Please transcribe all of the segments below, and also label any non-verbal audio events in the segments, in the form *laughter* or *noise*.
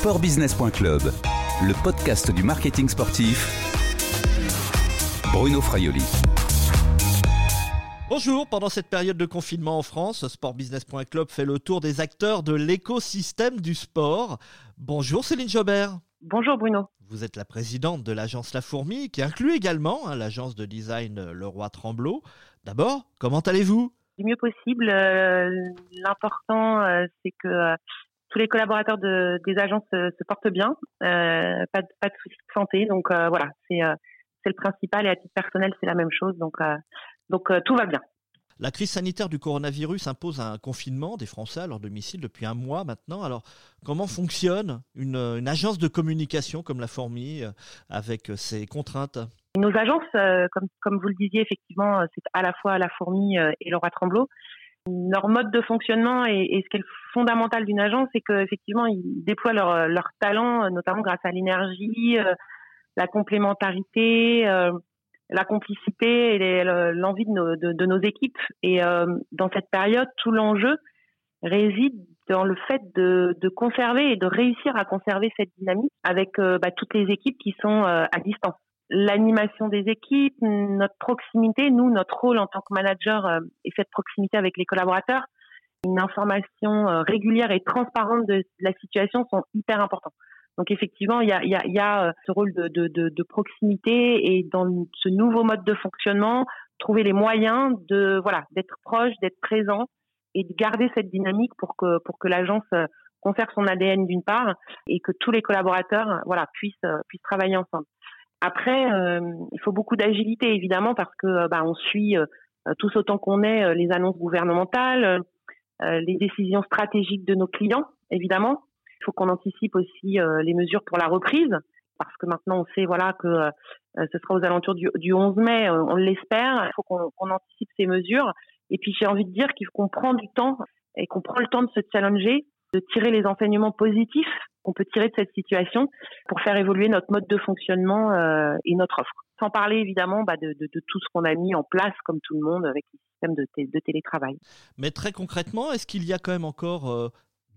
Sportbusiness.club, le podcast du marketing sportif. Bruno Fraioli. Bonjour, pendant cette période de confinement en France, sportbusiness.club fait le tour des acteurs de l'écosystème du sport. Bonjour Céline Jobert. Bonjour Bruno. Vous êtes la présidente de l'agence La Fourmi, qui inclut également hein, l'agence de design Leroy Tremblot. D'abord, comment allez-vous? Du mieux possible. Euh, l'important, euh, c'est que euh, tous les collaborateurs des agences se, portent bien, pas, pas de soucis de santé. Donc voilà, c'est le principal et à titre personnel, c'est la même chose. Donc, donc tout va bien. La crise sanitaire du coronavirus impose un confinement des Français à leur domicile depuis un mois maintenant. Alors, comment fonctionne une, agence de communication comme la Fourmi euh, avec euh, ces contraintes? Nos agences, euh, comme, comme vous le disiez, effectivement, c'est à la fois la Fourmi et Laura Tremblot. Leur mode de fonctionnement et, ce qui est fondamental d'une agence, c'est qu'effectivement, ils déploient leur, leur talent, notamment grâce à l'énergie, la complémentarité, la complicité et l'envie de nos, de, nos, équipes. Et euh, dans cette période, tout l'enjeu réside dans le fait de, de, conserver et de réussir à conserver cette dynamique avec euh, bah, toutes les équipes qui sont euh, à distance. L'animation des équipes, notre proximité, nous, notre rôle en tant que manager et cette proximité avec les collaborateurs, une information régulière et transparente de la situation sont hyper importants. Donc effectivement, il y a, y, a, y a, euh, ce rôle de, de, de, de, proximité et dans ce nouveau mode de fonctionnement, trouver les moyens de voilà d'être proche, d'être présent et de garder cette dynamique pour que pour que l'agence euh, conserve son ADN d'une part et que tous les collaborateurs voilà puissent euh, puissent travailler ensemble. Après, il faut beaucoup d'agilité évidemment parce que bah, on suit tous autant qu'on est les annonces gouvernementales, les décisions stratégiques de nos clients évidemment il faut qu'on anticipe aussi euh, les mesures pour la reprise parce que maintenant on sait voilà que euh, ce sera aux alentours du, 11 mai, euh, on l'espère. Il faut qu'on anticipe ces mesures. Et puis j'ai envie de dire qu'il faut qu'on prend du temps et qu'on prend le temps de se challenger, de tirer les enseignements positifs qu'on peut tirer de cette situation pour faire évoluer notre mode de fonctionnement et notre offre. Sans parler évidemment bah, de, tout ce qu'on a mis en place comme tout le monde avec les systèmes de, de télétravail. Mais très concrètement, est-ce qu'il y a quand même encore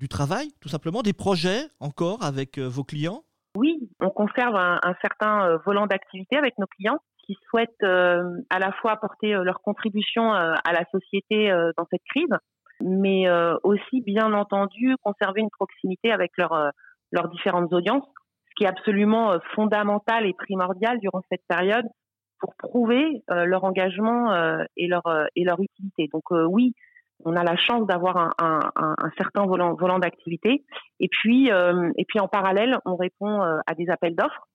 du travail, tout simplement, des projets encore avec euh, vos clients? Oui, on conserve un, certain euh, volant d'activité avec nos clients qui souhaitent euh, à la fois apporter leur contribution à la société dans cette crise, mais aussi, bien entendu, conserver une proximité avec leurs différentes audiences, ce qui est absolument fondamental et primordial durant cette période pour prouver leur engagement et leur et leur utilité. Donc oui, on a la chance d'avoir un, un, un, certain volant, volant d'activité. Et puis, euh, et puis en parallèle, on répond euh, à des appels d'offres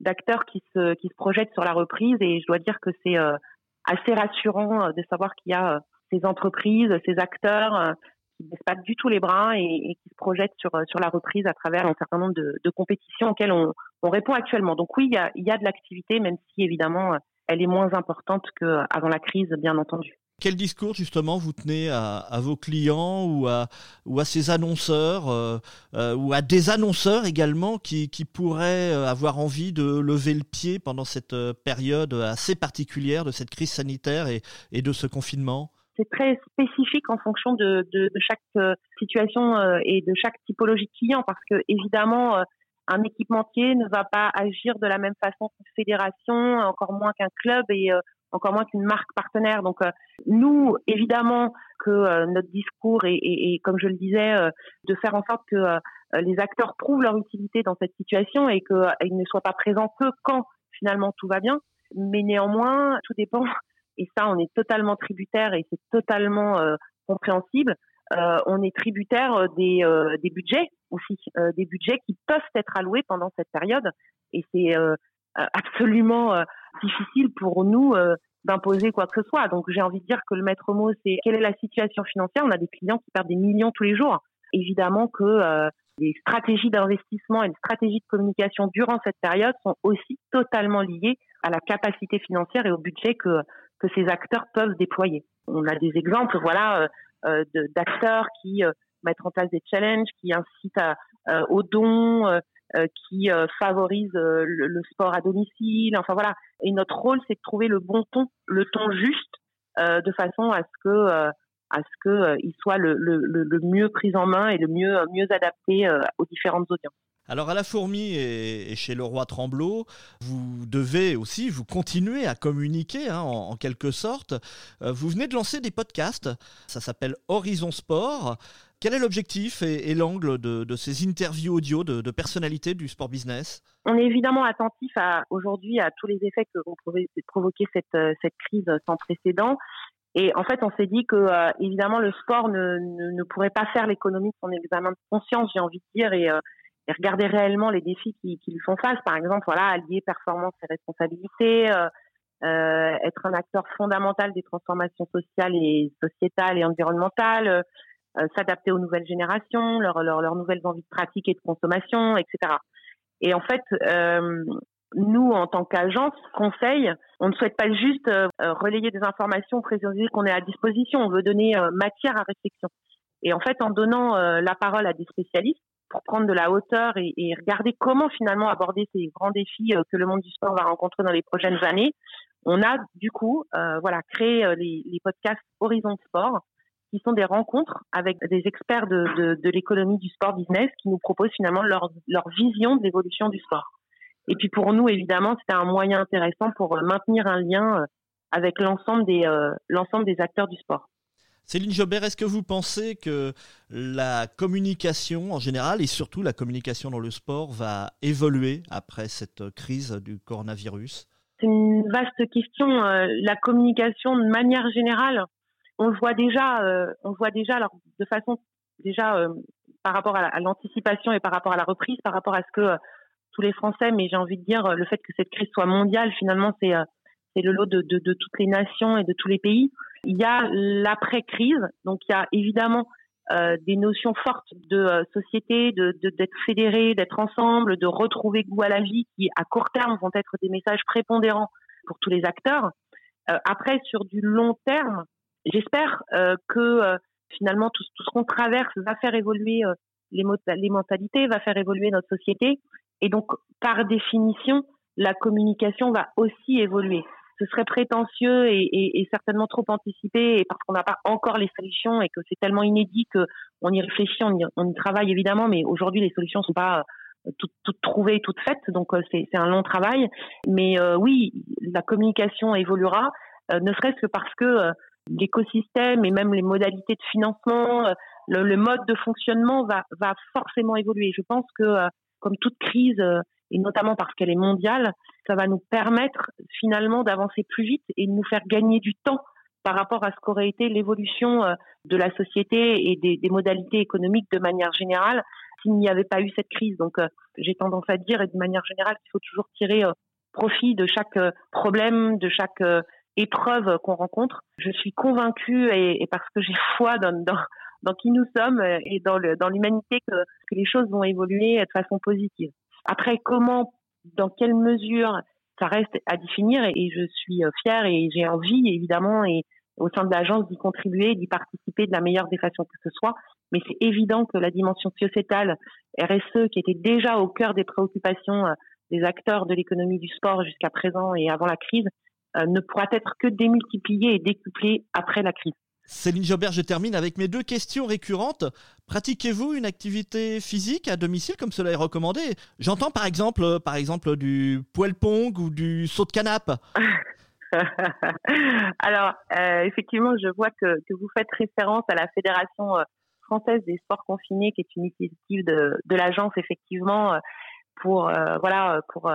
d'acteurs qui se, qui se projettent sur la reprise. Et je dois dire que c'est euh, assez rassurant de savoir qu'il y a ces entreprises, ces acteurs qui ne baissent pas du tout les bras et, qui se projettent sur, sur la reprise à travers un certain nombre de, compétitions auxquelles on, on, répond actuellement. Donc oui, il y a, y a de l'activité, même si évidemment elle est moins importante qu'avant la crise, bien entendu. Quel discours justement vous tenez à, vos clients ou à, ou à ces annonceurs euh, euh, ou à des annonceurs également qui, qui, pourraient euh, avoir envie de lever le pied pendant cette période assez particulière de cette crise sanitaire et, et de ce confinement? C'est très spécifique en fonction de, de, de chaque situation et de chaque typologie de client parce que évidemment un équipementier ne va pas agir de la même façon qu'une fédération, encore moins qu'un club et encore moins qu'une marque partenaire. Donc euh, nous, évidemment que euh, notre discours est, comme je le disais, euh, de faire en sorte que les acteurs prouvent leur utilité dans cette situation et qu'ils ne soient pas présents que quand finalement tout va bien. Mais néanmoins, tout dépend. Et ça, on est totalement tributaire et c'est totalement compréhensible. on est tributaire des, des budgets aussi, des budgets qui peuvent être alloués pendant cette période. Et c'est absolument difficile pour nous euh, d'imposer quoi que ce soit. Donc j'ai envie de dire que le maître mot, c'est quelle est la situation financière? On a des clients qui perdent des millions tous les jours. Évidemment que euh, les stratégies d'investissement et les stratégies de communication durant cette période sont aussi totalement liées à la capacité financière et au budget que, que ces acteurs peuvent déployer. On a des exemples, voilà, euh, d'acteurs qui mettent en place des challenges, qui incitent à, aux dons, euh, qui euh, favorise euh, le, sport à domicile. Enfin voilà. Et notre rôle, c'est de trouver le bon ton, le ton juste, de façon à ce que à ce que il soit le, le, le, mieux pris en main et le mieux mieux adapté aux différentes audiences. Alors à la fourmi et, chez le roi Tremblot, vous devez aussi, vous continuez à communiquer hein, en, quelque sorte. Euh, vous venez de lancer des podcasts, ça s'appelle Horizon Sport. Quel est l'objectif et, l'angle de, ces interviews audio de, personnalités du sport business? On est évidemment attentif aujourd'hui à tous les effets que vont provoquer cette, euh, cette crise sans précédent. Et en fait, on s'est dit que euh, évidemment le sport ne, pourrait pas faire l'économie de son examen de conscience, j'ai envie de dire, et, et regarder réellement les défis qui, qui, lui font face. Par exemple, voilà, allier performance et responsabilité, euh, euh, être un acteur fondamental des transformations sociales et sociétales et environnementales, euh, s'adapter aux nouvelles générations, leurs leur, leurs nouvelles envies de pratique et de consommation, etc. Et en fait, nous, en tant qu'agence, conseil, on ne souhaite pas juste euh, relayer des informations, préciser qu'on est à disposition. On veut donner euh, matière à réflexion. Et en fait, en donnant euh, la parole à des spécialistes pour prendre de la hauteur et, et regarder comment finalement aborder ces grands défis que le monde du sport va rencontrer dans les prochaines années, on a du coup, voilà, créé les, les, podcasts Horizon Sport, qui sont des rencontres avec des experts de, de, de l'économie du sport business qui nous proposent finalement leur, leur vision de l'évolution du sport. Et puis pour nous, évidemment, c'était un moyen intéressant pour euh, maintenir un lien euh, avec l'ensemble des, euh, l'ensemble des acteurs du sport. Céline Jobert, est-ce que vous pensez que la communication en général et surtout la communication dans le sport va évoluer après cette crise du coronavirus? C'est une vaste question. La communication de manière générale, on le voit déjà, on le voit déjà alors de façon déjà par rapport à l'anticipation et par rapport à la reprise, par rapport à ce que tous les Français, mais j'ai envie de dire le fait que cette crise soit mondiale, finalement, c'est euh, le lot de, toutes les nations et de tous les pays. Il y a l'après-crise, donc il y a évidemment euh, des notions fortes de euh, société, de d'être fédéré, d'être ensemble, de retrouver goût à la vie, qui à court terme vont être des messages prépondérants pour tous les acteurs. Euh, après, sur du long terme, j'espère euh, que finalement tout, tout ce qu'on traverse va faire évoluer les, les mentalités, va faire évoluer notre société et donc, par définition, la communication va aussi évoluer. Ce serait prétentieux et, certainement trop anticipé, parce qu'on n'a pas encore les solutions et que c'est tellement inédit qu'on y réfléchit, on y, travaille évidemment, mais aujourd'hui les solutions sont pas euh, toutes, trouvées, toutes faites, donc euh, c'est un long travail. Mais euh, oui, la communication évoluera, ne serait-ce que parce que l'écosystème et même les modalités de financement, le, mode de fonctionnement va, forcément évoluer. Je pense que comme toute crise, et notamment parce qu'elle est mondiale, ça va nous permettre finalement d'avancer plus vite et de nous faire gagner du temps par rapport à ce qu'aurait été l'évolution euh, de la société et des, modalités économiques de manière générale s'il n'y avait pas eu cette crise. Donc euh, j'ai tendance à dire, et de manière générale, qu'il faut toujours tirer profit de chaque problème, de chaque épreuve qu'on rencontre. Je suis convaincue, et, parce que j'ai foi dans, qui nous sommes euh, et dans l'humanité que les choses vont évoluer de façon positive. Après, comment, dans quelle mesure, ça reste à définir et, je suis euh, fière et j'ai envie évidemment et au sein de l'agence d'y contribuer, d'y participer de la meilleure des façons que ce soit. Mais c'est évident que la dimension sociétale, RSE, qui était déjà au cœur des préoccupations euh, des acteurs de l'économie du sport jusqu'à présent et avant la crise, ne pourra être que démultipliée et décuplée après la crise. Céline Jobert, je termine avec mes deux questions récurrentes. Pratiquez-vous une activité physique à domicile comme cela est recommandé? J'entends par exemple, euh, par exemple du poêle pong ou du saut de canapé. *laughs* Alors, euh, effectivement, je vois que, vous faites référence à la Fédération euh, française des sports confinés, qui est une initiative de, de l'agence, effectivement, pour voilà, pour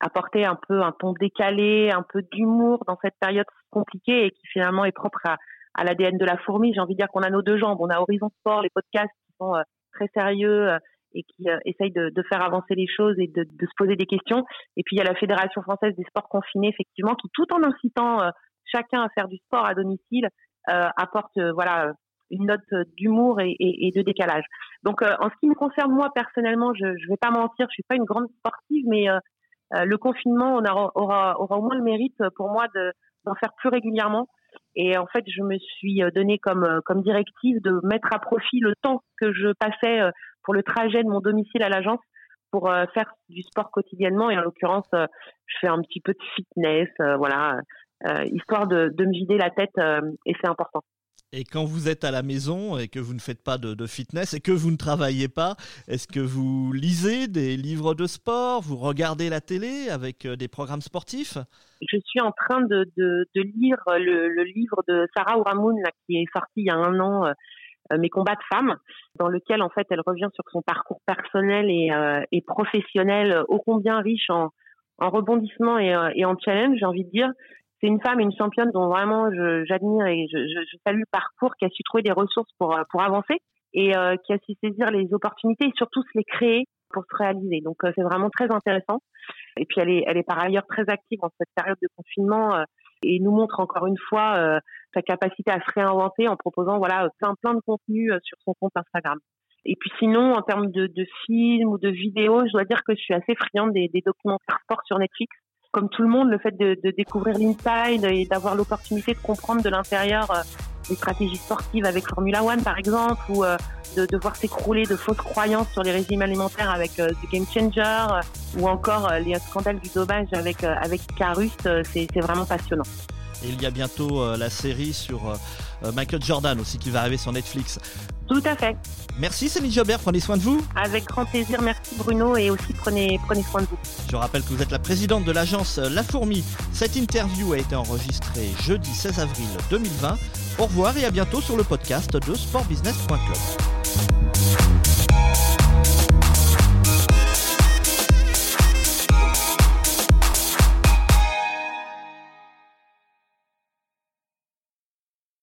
apporter un peu un ton décalé, un peu d'humour dans cette période compliquée et qui finalement est propre à, à l'ADN de la fourmi. J'ai envie de dire qu'on a nos deux jambes. On a Horizon Sport, les podcasts qui sont euh, très sérieux euh, et qui euh, essayent de, de, faire avancer les choses et de, de, se poser des questions. Et puis il y a la Fédération française des sports confinés, effectivement, qui tout en incitant chacun à faire du sport à domicile, apporte voilà une note d'humour et, et, et, de décalage. Donc en ce qui me concerne moi personnellement, je ne vais pas mentir, je suis pas une grande sportive, mais le confinement on aura, aura, aura au moins le mérite pour moi d'en faire plus régulièrement et en fait, je me suis euh, donné comme, euh, comme directive de mettre à profit le temps que je passais euh, pour le trajet de mon domicile à l'agence pour faire du sport quotidiennement. Et en l'occurrence, je fais un petit peu de fitness, voilà, histoire de, de me vider la tête. et c'est important. Et quand vous êtes à la maison et que vous ne faites pas de, fitness et que vous ne travaillez pas, est-ce que vous lisez des livres de sport Vous regardez la télé avec euh, des programmes sportifs? Je suis en train de, lire le, livre de Sarah Ouramoun qui est sorti il y a un an, euh, Mes combats de femmes, dans lequel en fait elle revient sur son parcours personnel et, euh, professionnel ô combien riche en, en rebondissement et, et en challenge, j'ai envie de dire c'est une femme, une championne dont vraiment j'admire et je, je, salue le parcours, qui a su trouver des ressources pour, euh, pour avancer et euh, qui a su saisir les opportunités et surtout se les créer pour se réaliser. Donc euh, c'est vraiment très intéressant. Et puis elle est, elle est par ailleurs très active en cette période de confinement et nous montre encore une fois sa capacité à se réinventer en proposant voilà plein plein de contenus sur son compte Instagram. Et puis sinon, en termes de, de films ou de vidéos, je dois dire que je suis assez friande des, des documentaires sport sur Netflix comme tout le monde, le fait de, de découvrir l'inside et d'avoir l'opportunité de comprendre de l'intérieur euh, les stratégies sportives avec Formula One par exemple, ou euh, de, de voir s'écrouler de fausses croyances sur les régimes alimentaires avec euh, The Game Changer, ou encore les scandales du dopage avec avec Carus, c'est vraiment passionnant. Et il y a bientôt la série sur Michael Jordan aussi qui va arriver sur Netflix. Tout à fait. Merci Céline Jobert, prenez soin de vous. Avec grand plaisir, merci Bruno et aussi prenez, prenez soin de vous. Je rappelle que vous êtes la présidente de l'agence La Fourmi. Cette interview a été enregistrée jeudi 16 avril 2020. Au revoir et à bientôt sur le podcast de sportbusiness.club.